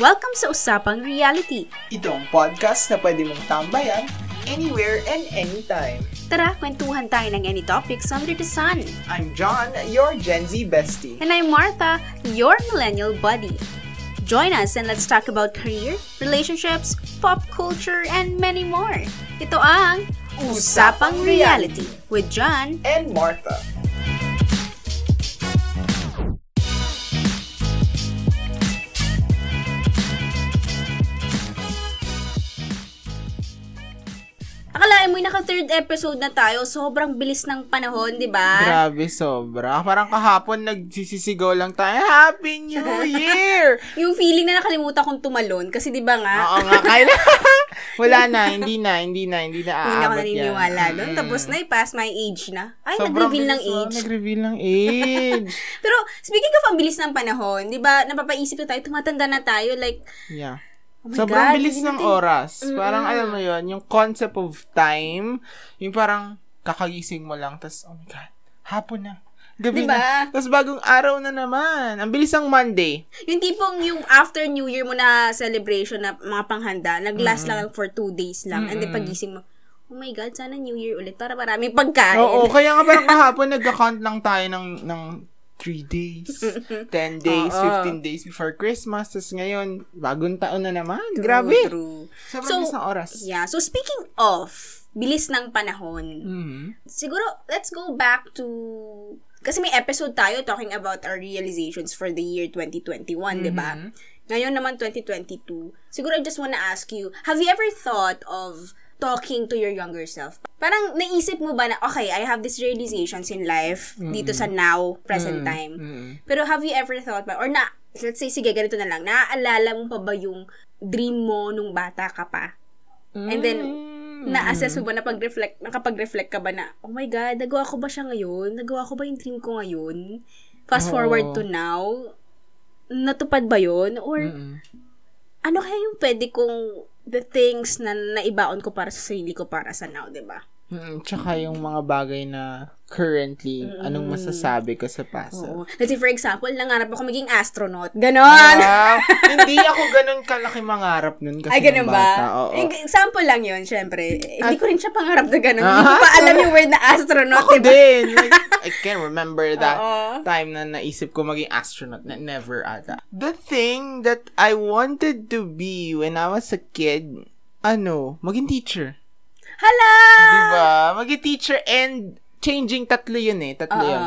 Welcome sa Usapang Reality. Itong podcast na pwede mong tambayan anywhere and anytime. Tara, kwentuhan tayo ng any topics under the sun. I'm John, your Gen Z bestie. And I'm Martha, your millennial buddy. Join us and let's talk about career, relationships, pop culture, and many more. Ito ang Usapang Reality with John And Martha. Akalain mo naka third episode na tayo, sobrang bilis ng panahon, di ba? Grabe, sobra. Parang kahapon nagsisisigaw lang tayo, Happy New Year! Yung feeling na nakalimutan kong tumalon, kasi di ba nga, Oo nga, kaya Wala na, hindi na, hindi na, hindi na hindi na ako aabot naniniwala doon. Mm. Tapos na, past my age na. Ay, Sobrang nag-reveal ng oh, age. Nag-reveal ng age. Pero, speaking of ang bilis ng panahon, di ba, napapaisip na tayo, tumatanda na tayo, like, yeah. Oh Sobrang God, bilis ng oras. Mm-mm. Parang alam mo yon yung concept of time, yung parang kakagising mo lang, tas oh my God, hapon na. Gabi Diba? na. Tapos bagong araw na naman. Ang bilis ang Monday. Yung tipong yung after New Year mo na celebration na mga panghanda, nag-last lang for two days lang. And then pagising mo, oh my God, sana New Year ulit para maraming pagkain. Oo, kaya nga parang kahapon nagka-count lang tayo ng, ng 3 days, 10 days, Oo. 15 days before Christmas. Tapos ngayon, bagong taon na naman. True, Grabe. True. Sobrang So, bilis ng oras. Yeah. So, speaking of bilis ng panahon, Mhm. siguro, let's go back to... Kasi may episode tayo talking about our realizations for the year 2021, di ba? Mhm. Ngayon naman, 2022. Siguro, I just wanna ask you, have you ever thought of talking to your younger self? Parang naisip mo ba na, okay, I have these realizations in life dito sa now, present Mm, time. mm. Pero have you ever thought ba, or na, let's say, sige, ganito na lang, naaalala mo pa ba yung dream mo nung bata ka pa? And then, Mm. Na-assess mo ba na pag-reflect, nakapag-reflect ka ba na, oh my God, nagawa ko ba siya ngayon? Nagawa ko ba yung dream ko ngayon? Fast Oo. forward to now, natupad ba yun? Or, Mm-mm. ano kaya yung pwede kong, the things na naibaon ko para sa sarili ko para sa now, 'di ba? Mm, tsaka yung mga bagay na currently, anong masasabi ko sa past? Oo. Say, for example, nangarap ako maging astronaut. Ganon! Wow! hindi ako ganun kalaki mangarap nun kasi Ay, ganun bata. ba? Oo. Example lang yun, syempre. Eh, Hindi ko rin siya pangarap na ganun. Ah, Hindi ko pa alam yung word na astronaut, Ako diba? din. Like, I can't remember that Oo. time na naisip ko maging astronaut. Na never ata. The thing that I wanted to be when I was a kid, ano, maging teacher. Hala! Diba? Maging teacher and changing tatlo yun eh. Tatlo Oo. yun.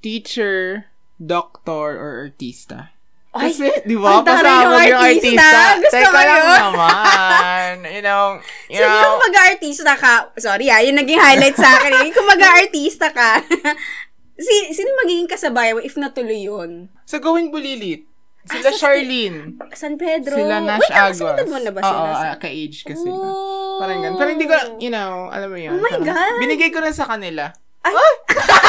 Teacher, doctor, or artista. Ay, Kasi, di ba, pasama yung artista. Gusto Teka ko yun. naman. You know, you So, know, yung mag-artista ka, sorry ah, yung naging highlight sa akin eh. Kung mag-artista ka, si, sino magiging kasabay mo if natuloy yun? sa gawing bulilit. Sila Ah, Charlene. San Pedro? Sila Nash Wait, Aguas. kasunod mo na ba sila? Oo, Sa- ah, ka-age kasi. Oh. Parang ganun. Pero hindi ko, you know, alam mo yun. Oh my parang God. Binigay ko na sa kanila. Ay! Hindi.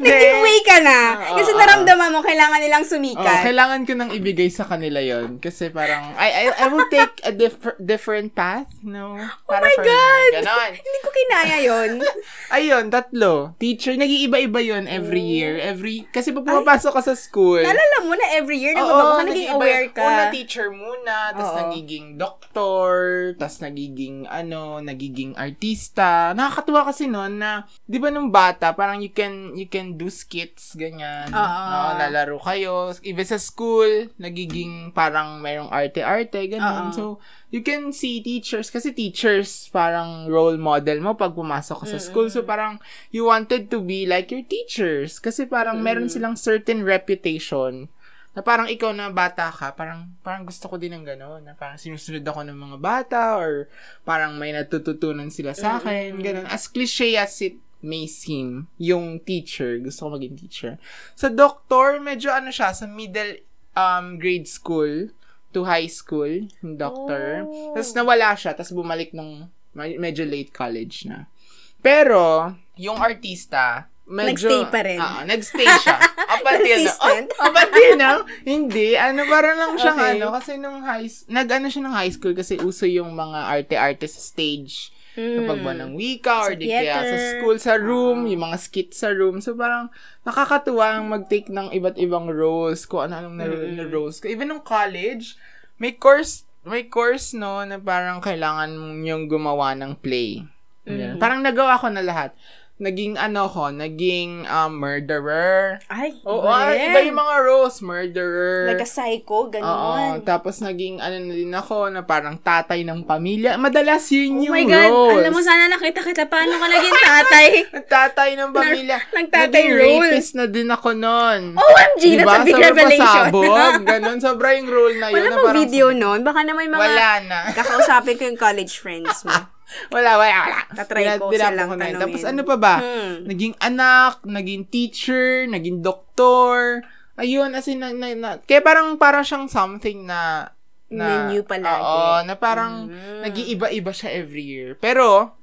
Naging way ka na. Oo, Kasi oo. naramdaman mo, kailangan nilang Oh, sumikat. kailangan ko nang ibigay sa kanila yon Kasi parang, I, I, I will take a diff- different path, no? oh my God! Ganon. Hindi ko kinaya yun. Ayun, tatlo. Teacher, nag-iiba-iba yon every year. Every, kasi pag pumapasok ka sa school, Naalala mo na every year, nagbabago ka, naging aware ka. Una teacher muna, tapos nagiging doktor, tapos nagiging ano, nagiging artista. Nakakatuwa kasi noon na, 'di ba nung bata, parang you can you can do skits ganyan. Oo. Oo, lalaro kayo. Even sa school, nagiging parang mayroong arte-arte ganun. Oo. So, you can see teachers kasi teachers parang role model mo pag pumasok ka sa school. So parang you wanted to be like your teachers kasi parang meron silang certain reputation na parang ikaw na bata ka, parang parang gusto ko din ng gano'n, na parang sinusunod ako ng mga bata or parang may natututunan sila sa akin, gano'n. As cliche as it may seem, yung teacher, gusto ko maging teacher. Sa doctor, medyo ano siya, sa middle um, grade school to high school, yung doctor. Oh. Tapos nawala siya, tapos bumalik nung medyo late college na. Pero, yung artista, medyo... Nagstay pa rin. Oo, nagstay siya. Up until now. Oh, up until now, hindi. Ano, parang lang siyang Okay. ano, kasi nung high, nag-ano siya ng high school kasi uso yung mga arte-arte sa stage. Kapag buwan ng wika or Sa di kaya sa theater. school, sa room, yung mga skit sa room. So, parang nakakatuwa ang mag-take ng iba't ibang roles, kung ano-anong na, na roles. Even nung college, may course, may course, no, na parang kailangan yung gumawa ng play. Ganun. Parang nagawa ko na lahat. Naging ano ko, naging um, murderer. Ay, Oo, ay, rin. iba yung mga roles. Murderer. Like a psycho, Oo, ganon. tapos naging ano na din ako na parang tatay ng pamilya. Madalas yun Oh yung my God, roles. alam mo sana nakita kita paano ka naging tatay. Tatay ng pamilya. nagtatay Naging role. rapist na din ako nun. OMG, that's a big Sobrang revelation. pasabog. Ganon, sobra yung role na yun. Wala na parang- video nun? Baka na may mga... Wala na. Kakausapin ko yung college friends mo. Wala, wala, wala. Dina- ko dinapa silang ko na tanungin. Tapos ano pa ba? Hmm. Naging anak, naging teacher, naging doktor. Ayun, as in, na, na, na- kaya parang, parang siyang something na, na, Menu palagi. Oo, na parang, Mm. nag-iiba-iba siya every year. Pero,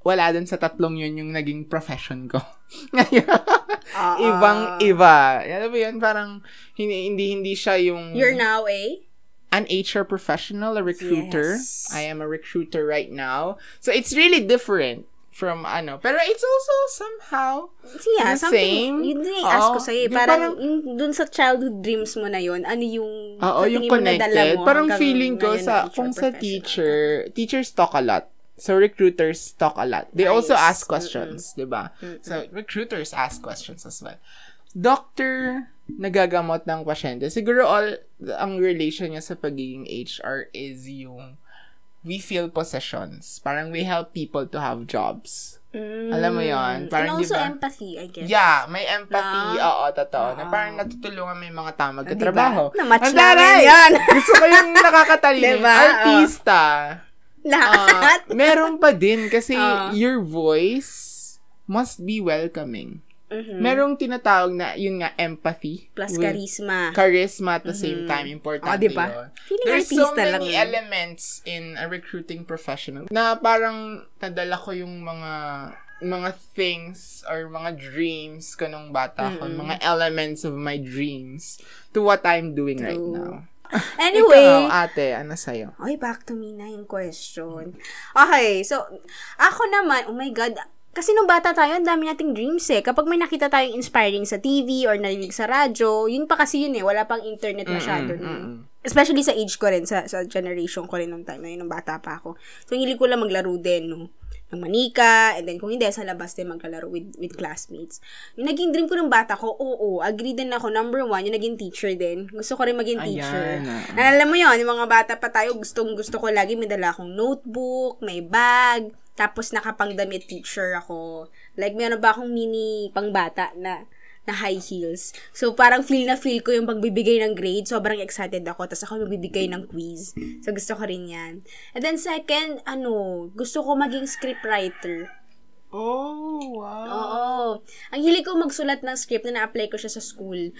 wala dun sa tatlong yun yung naging profession ko. Ngayon, Oo. ibang iba. Alam mo yun, parang, hindi, hindi, hindi siya yung You're now a... an HR professional, a recruiter. Yes. I am a recruiter right now. So, it's really different from ano. Pero it's also somehow Yeah, The same? yun din yung ask ko Oo. sa'yo. eh. Yung Parang, parang- yung, dun sa childhood dreams mo na yun, ano yung, Oo, yung connected. mo Parang feeling ko sa, kung sa teacher, teachers talk a lot. So, recruiters talk a lot. They also Nice. ask questions, di ba? So, recruiters ask questions as well. Doctor, nagagamot ng pasyente. Siguro all, ang relation niya sa pagiging HR is yung we fill possessions. Parang we help people to have jobs. Mm. Alam mo yun? Parang, And also di ba? empathy, I guess. Yeah, may empathy. Na? Oo, totoo. Na Oo. parang natutulungan may mga tamang Ah, katrabaho. diba? Na-match Ang namin yan. Gusto ko yung nakakatalino. Diba? Artista. Lahat. ah, meron pa din kasi Ah. your voice must be welcoming. Mhm. Merong tinatawag na, yun nga, empathy. Plus charisma. Charisma at the same time. Important Ah, diba? yun. Feeling There's so lang many yun. elements in a recruiting professional na parang nadala ko yung mga mga things or mga dreams ko nung bata ko, mga elements of my dreams to what I'm doing right True. now. Anyway, Ikaw, ate, ano sa'yo? Ay, back to me na yung question. Okay, so, ako naman, oh my God, kasi nung bata tayo, ang dami nating dreams eh. Kapag may nakita tayong inspiring sa TV or narinig sa radyo, yun pa kasi yun eh, wala pang internet masyado. Mm-mm, mm-mm. Especially sa age ko rin, sa, sa generation ko rin nung time na yun, nung bata pa ako. So, hindi ko lang maglaro din, no? ng manika, and then kung hindi, sa labas din maglalaro with, with classmates. Yung naging dream ko nung bata ko, oo, agree din ako, number one, yung naging teacher din. Gusto ko rin maging teacher. Ayan. Na alam mo yon yung mga bata pa tayo, gustong gusto ko lagi may dala akong notebook, may bag, tapos nakapangdamit teacher ako. Like, meron ba akong mini pangbata na na high heels. So, parang feel na feel ko yung pagbibigay ng grade. Sobrang excited ako. Tapos ako magbibigay ng quiz. So, gusto ko rin yan. And then second, ano, gusto ko maging scriptwriter. Oh, wow. Oo. Ang hilig ko magsulat ng script na na-apply ko siya sa school.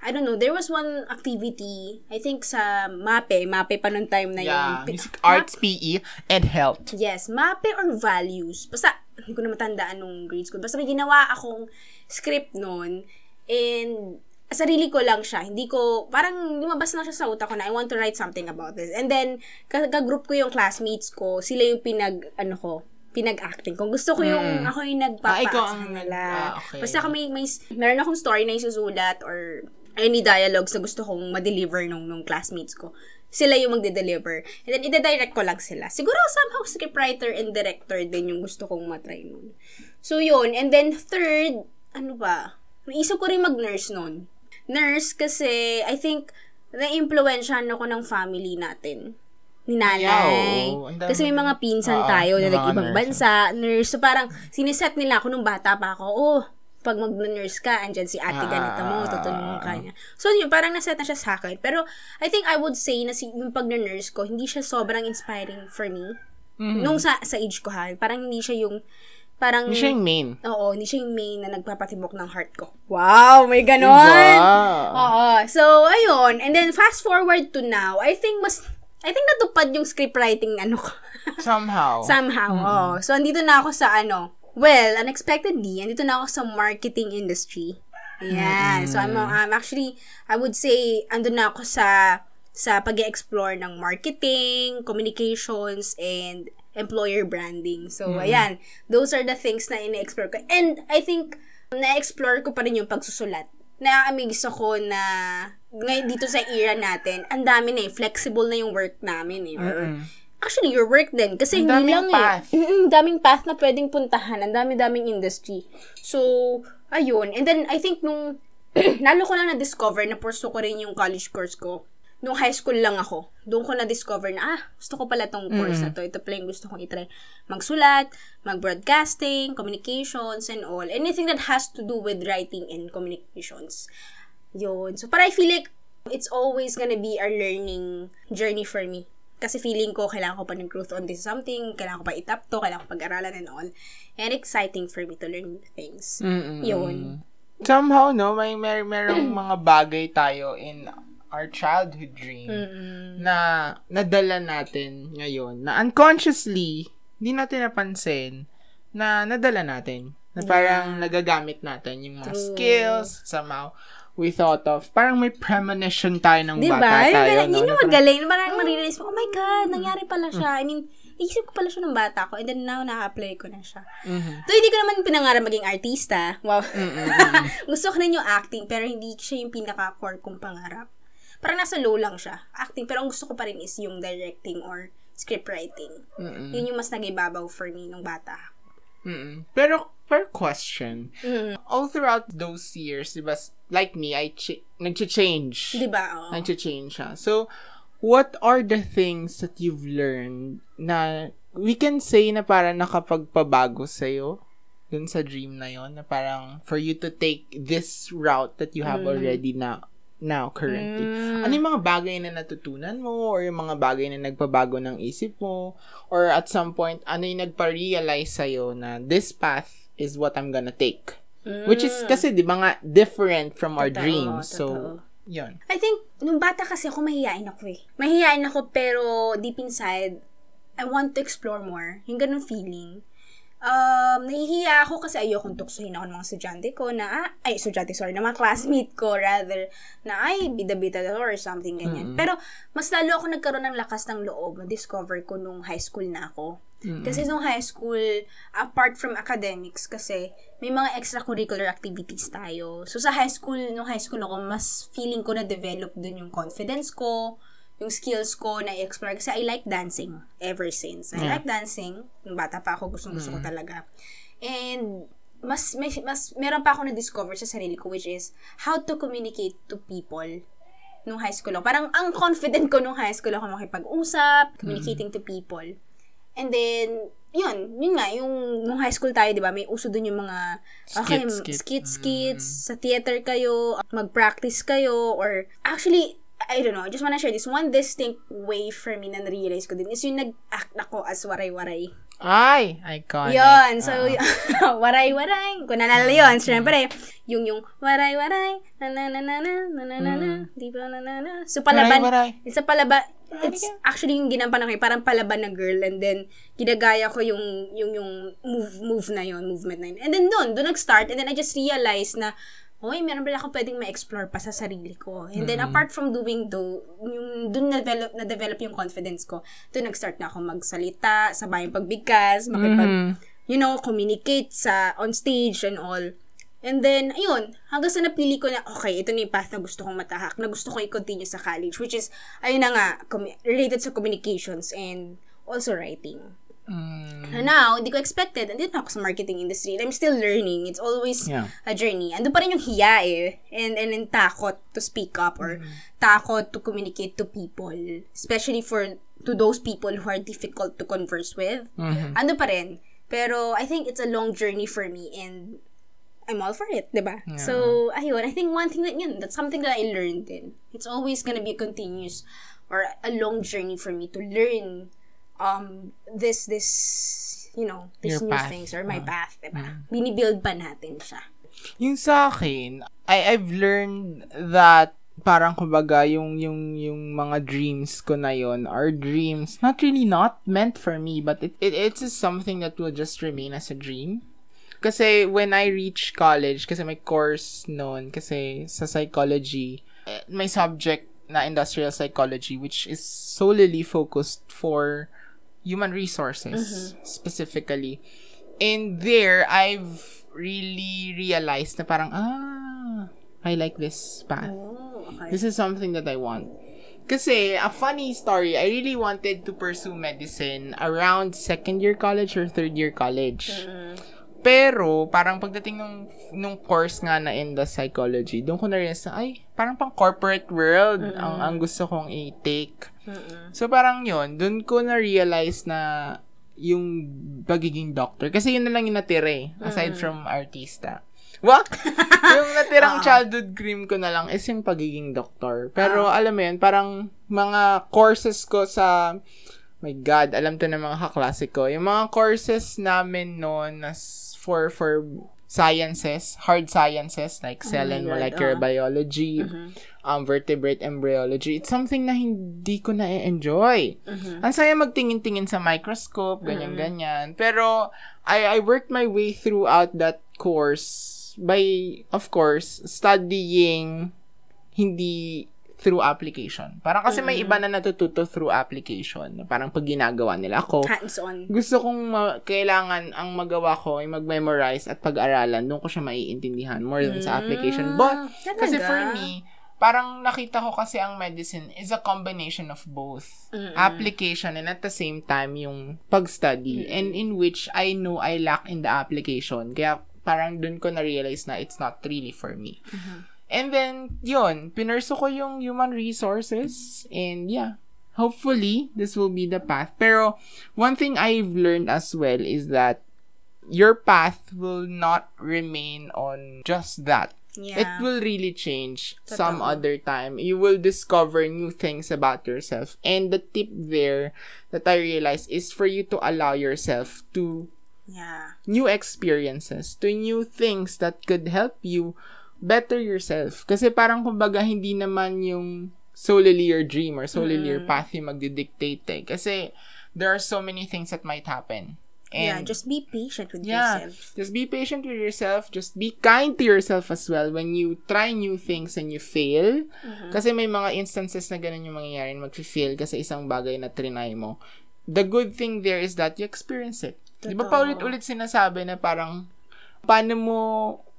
I don't know, there was one activity, I think sa MAPE, MAPE pa nung time na Yeah, yun. music, arts, PE, and health. Yes, MAPE or values. Basta, hindi ko na matandaan nung grade school. Basta may ginawa akong script noon and sarili ko lang siya. Hindi ko, parang lumabas na siya sa utak ko na I want to write something about this. And then, ka- ka-group ko yung classmates ko, sila yung pinag, ano ko, pinag-acting. Kung gusto ko yung, Mm. ako yung Ah, nagpapa ikaw sa ang nag- ah, okay. Basta kami, may, meron akong story na isusulat or any dialogues na gusto kong ma-deliver nung, nung classmates ko. Sila yung magde-deliver. And then, ide-direct ko lang sila. Siguro somehow scriptwriter and director din yung gusto kong matry nun. So, yun. And then, third, ano ba? Naisip ko rin mag-nurse nun. Nurse kasi, I think, na-influensyahan ako ng family natin. Ni nanay. Ayaw. Kasi may mga pinsan Oo, tayo na nag-ibang bansa, nurse. So, parang, siniset nila ako nung bata pa ako, oh, pag mag-nurse ka, andyan si ate Ah, ganito mo, ah, ah, tutulungan ah, ka niya. So, yun, parang naset na siya sa akin. Pero, I think I would say na si, yung pag-nurse ko, hindi siya sobrang inspiring for me. Mhm. Nung sa, sa age ko ha, parang hindi siya yung, parang, Hindi siya yung main. oo, hindi siya yung main na nagpapatibok ng heart ko. Wow, may ganon! Diba? Oo. So, ayun. And then, fast forward to now, I think mas, I think natupad yung scriptwriting ano ko. Somehow. Somehow, oo. So, andito na ako sa ano, well, unexpectedly, andito na ako sa marketing industry. Ayan. So, I'm, I'm actually, I would say, andun na ako sa, sa pag explore ng marketing, communications, and employer branding. So, ayan, those are the things na ine-explore ko. And I think, na-explore ko pa rin yung pagsusulat. Na-amaze ako na ngayon dito sa era natin, ang dami na eh, flexible na yung work namin eh. Or, Actually, your work din. Kasi Ang hindi daming lang path. eh. Mm, daming path na pwedeng puntahan. Ang dami-daming industry. So, ayun. And then, I think nung, lalo ko lang na-discover na pursue ko rin yung college course ko. Nung high school lang ako. Doon ko na-discover na, ah, gusto ko pala tong course na to. Ito pala yung gusto kong itry. Magsulat, mag-broadcasting, communications, and all. Anything that has to do with writing and communications. Yun. So, para I feel like it's always gonna be a learning journey for me. Kasi feeling ko, kailangan ko pa ng growth on this something, kailangan ko pa itap to, kailangan ko pag-aralan and all. And exciting for me to learn things. Mm-mm. Yun. Somehow, no, may mer merong mga bagay tayo in our childhood dream Mm-mm. na nadala natin ngayon na unconsciously hindi natin napansin na nadala natin na parang nagagamit natin yung mga True. skills somehow we thought of parang may premonition tayo ng Diba? bata Yun, tayo yun no? yung Na magaling. Parang marirealize mo, oh my God, nangyari pala siya. I mean, naisip ko pala siya ng bata ko and then now na-apply ko na siya. Mhm. So, hindi ko naman pinangarap maging artista. Wow. Gusto ko rin yung acting, pero hindi siya yung pinaka-core kong pangarap. Parang nasa low lang siya. Acting, pero ang gusto ko pa rin is yung directing or script writing. Mm-mm. Yun yung mas nagibabaw for me nung bata. Mm-mm. pero per question Mm. all throughout those years diba like me I ch- nag-change Di ba? Oo. nag-change siya. So, what are the things that you've learned na we can say na parang nakapagpabago sa'yo dun sa dream na yon na parang for you to take this route that you have already now now currently. Mm. Ano yung mga bagay na natutunan mo or yung mga bagay na nagpabago ng isip mo or at some point ano yung nagpa-realize sa'yo na this path is what I'm gonna take. Which is kasi di ba nga different from our Totoo, dreams. So, totoo. yun. I think, nung bata kasi ako, mahihain ako eh. Mahihain ako, pero deep inside, I want to explore more. Yung ganun feeling. Um, nahihiya ako kasi ayokong tuksuhin ako ng mga estudyante ko na, ay, estudyante, sorry, na mga classmate ko, rather, na, ay, bida-bida or something, ganyan. Pero, mas lalo ako nagkaroon ng lakas ng loob, na-discover ko nung high school na ako. Kasi nung high school, apart from academics, kasi may mga extracurricular activities tayo. So, sa high school, nung high school ako, mas feeling ko na-develop dun yung confidence ko, yung skills ko na i-explore. Kasi I like dancing ever since. I Yeah. like dancing. Nung bata pa ako, gustong gusto ko talaga. And, mas, may, mas, meron pa ako na-discover sa sarili ko, which is, how to communicate to people nung high school ako. Parang, ang confident ko nung high school ako makipag-usap, communicating to people. And then, yun, yun nga, yung nung high school tayo, di ba, may uso dun yung mga, okay, Skit, skit. skits, skits, sa theater kayo, mag-practice kayo, or, actually, I don't know, I just wanna share this. One distinct way for me na narealize ko din is yung nag-act ako as waray-waray. Ay, iconic. Yun, so, uh. waray-waray. Kung nalala yun, syempre, yung yung waray-waray, na-na-na-na, na-na-na-na, mm. di ba na-na-na. So, palaban, waray, waray. it's palaban, it's actually yung ginampan ako, eh, parang palaban na girl, and then, ginagaya ko yung, yung, yung move, move na yon movement na yun. And then, doon, doon nag-start, and then I just realized na, Hoy, meron pala ako pwedeng ma-explore pa sa sarili ko. And then, apart from doing do, yung, dun na-develop, na-develop yung confidence ko, doon nag-start na ako magsalita, sabay yung pagbigkas, makipag, Mhm. you know, communicate sa, on stage and all. And then, ayun, hanggang sa napili ko na, okay, ito na yung path na gusto kong matahak, na gusto ko i-continue sa college, which is, ayun na nga, commu- related sa communications and also writing. Mm. And now, hindi ko expected, andito na ako sa marketing industry, and I'm still learning. It's always Yeah. a journey. Ando pa rin yung hiya eh, and, and, and takot to speak up, or takot to communicate to people, especially for, to those people who are difficult to converse with. Mhm. Ando pa rin. Pero, I think it's a long journey for me, and I'm all for it, di ba? So, ayun, I think one thing that, yun, that's something that I learned din. It's always gonna be a continuous or a long journey for me to learn um this this you know these Your new path. things or my path, diba? Binibuild pa natin siya. Yung sa akin, I, I've learned that parang kumbaga yung yung yung mga dreams ko na yon are dreams not really not meant for me but it, it it's just something that will just remain as a dream kasi when I reach college kasi may course noon kasi sa psychology eh, may subject na industrial psychology which is solely focused for human resources specifically. And there, I've really realized na parang, ah, I like this path. Oh, okay. This is something that I want. Kasi, a funny story, I really wanted to pursue medicine around second year college or third year college. Pero, parang pagdating nung, nung course nga na in the psychology, doon ko na-realize na, ay, parang pang corporate world ang, ang gusto kong i-take. So, parang yun, doon ko na-realize na yung pagiging doctor. Kasi yun na lang yung natira eh, aside from artista. What? yung natirang childhood dream ko na lang is yung pagiging doktor. Pero alam mo yun, parang mga courses ko sa my God, alam to ng mga kaklase ko. Yung mga courses namin noon na for for sciences, hard sciences like cell and molecular ah. biology, um, vertebrate embryology, it's something na hindi ko na-enjoy. Ang saya magtingin-tingin sa microscope, ganyan-ganyan. Pero, I, I worked my way throughout that course by, of course, studying hindi through application. Parang kasi may iba na natututo through application. Parang pag ginagawa nila ako, Hands-on. gusto kong ma- kailangan ang magawa ko ay mag-memorize at pag-aralan, doon ko siya maiintindihan more than sa application. But, talaga? kasi for me, parang nakita ko kasi ang medicine is a combination of both. Application and at the same time yung pag-study and in which I know I lack in the application. Kaya parang doon ko na-realize na it's not really for me. And then, yun, pinurso ko yung human resources and yeah, hopefully, this will be the path. Pero, one thing I've learned as well is that your path will not remain on just that. Yeah. It will really change some Totoo. other time. You will discover new things about yourself. And the tip there that I realized is for you to allow yourself to yeah. new experiences, to new things that could help you better yourself. Kasi parang kumbaga hindi naman yung solely your dream or solely your path yung magdidictate eh. Kasi there are so many things that might happen. yeah, And just be patient with yeah, yourself. just be patient with yourself. Just be kind to yourself as well when you try new things and you fail. Kasi may mga instances na ganun yung mangyayari na mag-fail kasi isang bagay na trinay mo. The good thing there is that you experience it. Di ba Totoo. paulit-ulit sinasabi na parang paano mo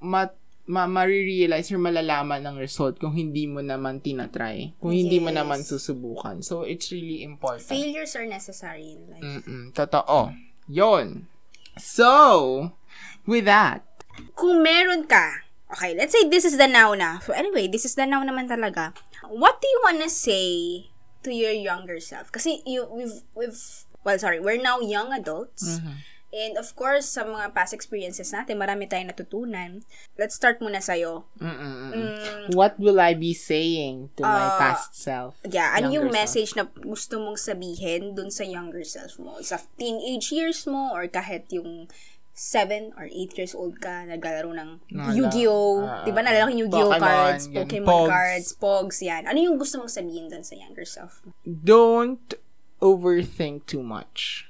ma ma marirealize or malalaman ng result kung hindi mo naman tinatry. Kung hindi mo Yes. naman susubukan. So, it's really important. Failures are necessary in life. Mm-mm, totoo. Yon. So, with that, Kung meron ka, okay, let's say this is the now na. So anyway, this is the now naman talaga. What do you wanna say to your younger self? Kasi you, we've, we've, well, sorry, we're now young adults. And of course, sa mga past experiences natin, marami tayong natutunan. Let's start muna sa'yo. Mm-mm-mm. what will I be saying to my Ah, past self? Yeah, ano yung Younger self? message na gusto mong sabihin dun sa younger self mo? Sa teenage years mo or kahit yung 7 or 8 years old ka, naglalaro ng Yu-Gi-Oh! ah, Di ba nalala ko Yu-Gi-Oh Pokemon, cards, Pokemon Pogs. cards, Pogs, yan. Ano yung gusto mong sabihin dun sa younger self mo? Don't overthink too much.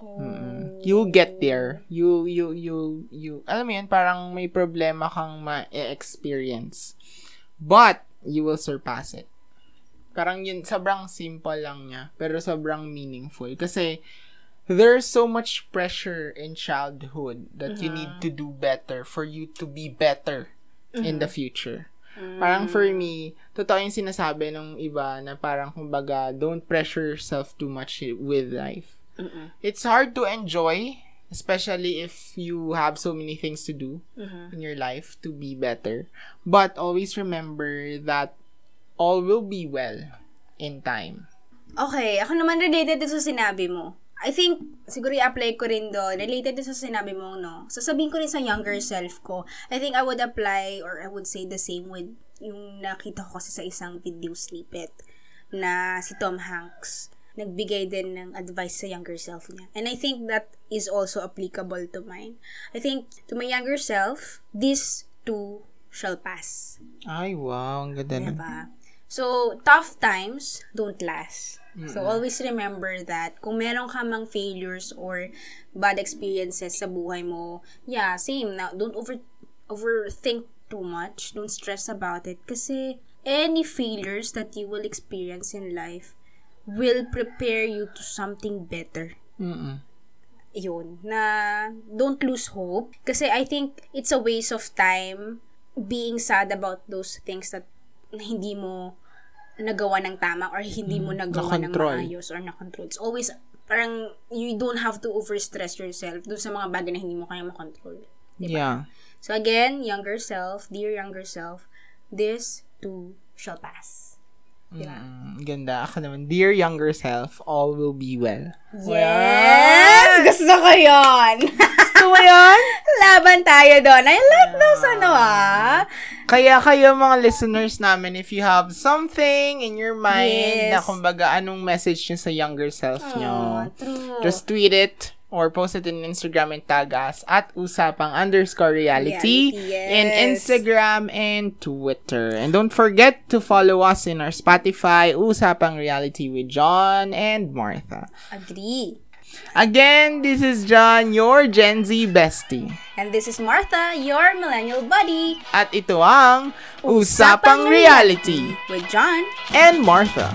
Mm. You'll get there. You, you, you, you, alam mo yun, parang may problema kang ma-experience. But, you will surpass it. Parang yun, sobrang simple lang niya, pero sobrang meaningful. Kasi, there's so much pressure in childhood that you need to do better for you to be better in the future. Parang for me, totoo yung sinasabi ng iba na parang kumbaga, don't pressure yourself too much with life. It's hard to enjoy, especially if you have so many things to do in your life to be better. But always remember that all will be well in time. Okay, ako naman related din sa sinabi mo. I think, siguro i-apply ko rin doon, related din sa sinabi mo, no? Sasabihin ko rin sa younger self ko, I think I would apply or I would say the same with yung nakita ko kasi sa isang video snippet na si Tom Hanks nagbigay din ng advice sa younger self niya. And I think that is also applicable to mine. I think to my younger self, this too shall pass. Ay, wow. Ang ganda. Diba? So, tough times don't last. So, always remember that kung meron ka mang failures or bad experiences sa buhay mo, yeah, same. Now, don't over overthink too much. Don't stress about it. Kasi, any failures that you will experience in life will prepare you to something better Mm-mm. yun, na don't lose hope. Kasi I think it's a waste of time being sad about those things that hindi mo nagawa ng tama or hindi mo nagawa ng nakontrol. maayos or na-control. It's always, parang, you don't have to overstress yourself dun sa mga bagay na hindi mo kaya makontrol. Yeah. So again, younger self, dear younger self, this too shall pass. Mm, ganda. Ako naman, dear younger self, all will be well. Yes! Gusto ko yun! Gusto mo yan? Laban tayo doon. I like those ano ah. Kaya kayo mga listeners namin, if you have something in your mind Yes. na kumbaga anong message nyo sa younger self Oh, nyo, true. just tweet it or post it in Instagram and tag us at usapang underscore reality, Reality, yes. in Instagram and Twitter. And don't forget to follow us in our Spotify, Usapang Reality with John and Martha. Agree. Again, this is John, your Gen Z bestie. And this is Martha, your millennial buddy. At ito ang Usapang Reality With John. and Martha.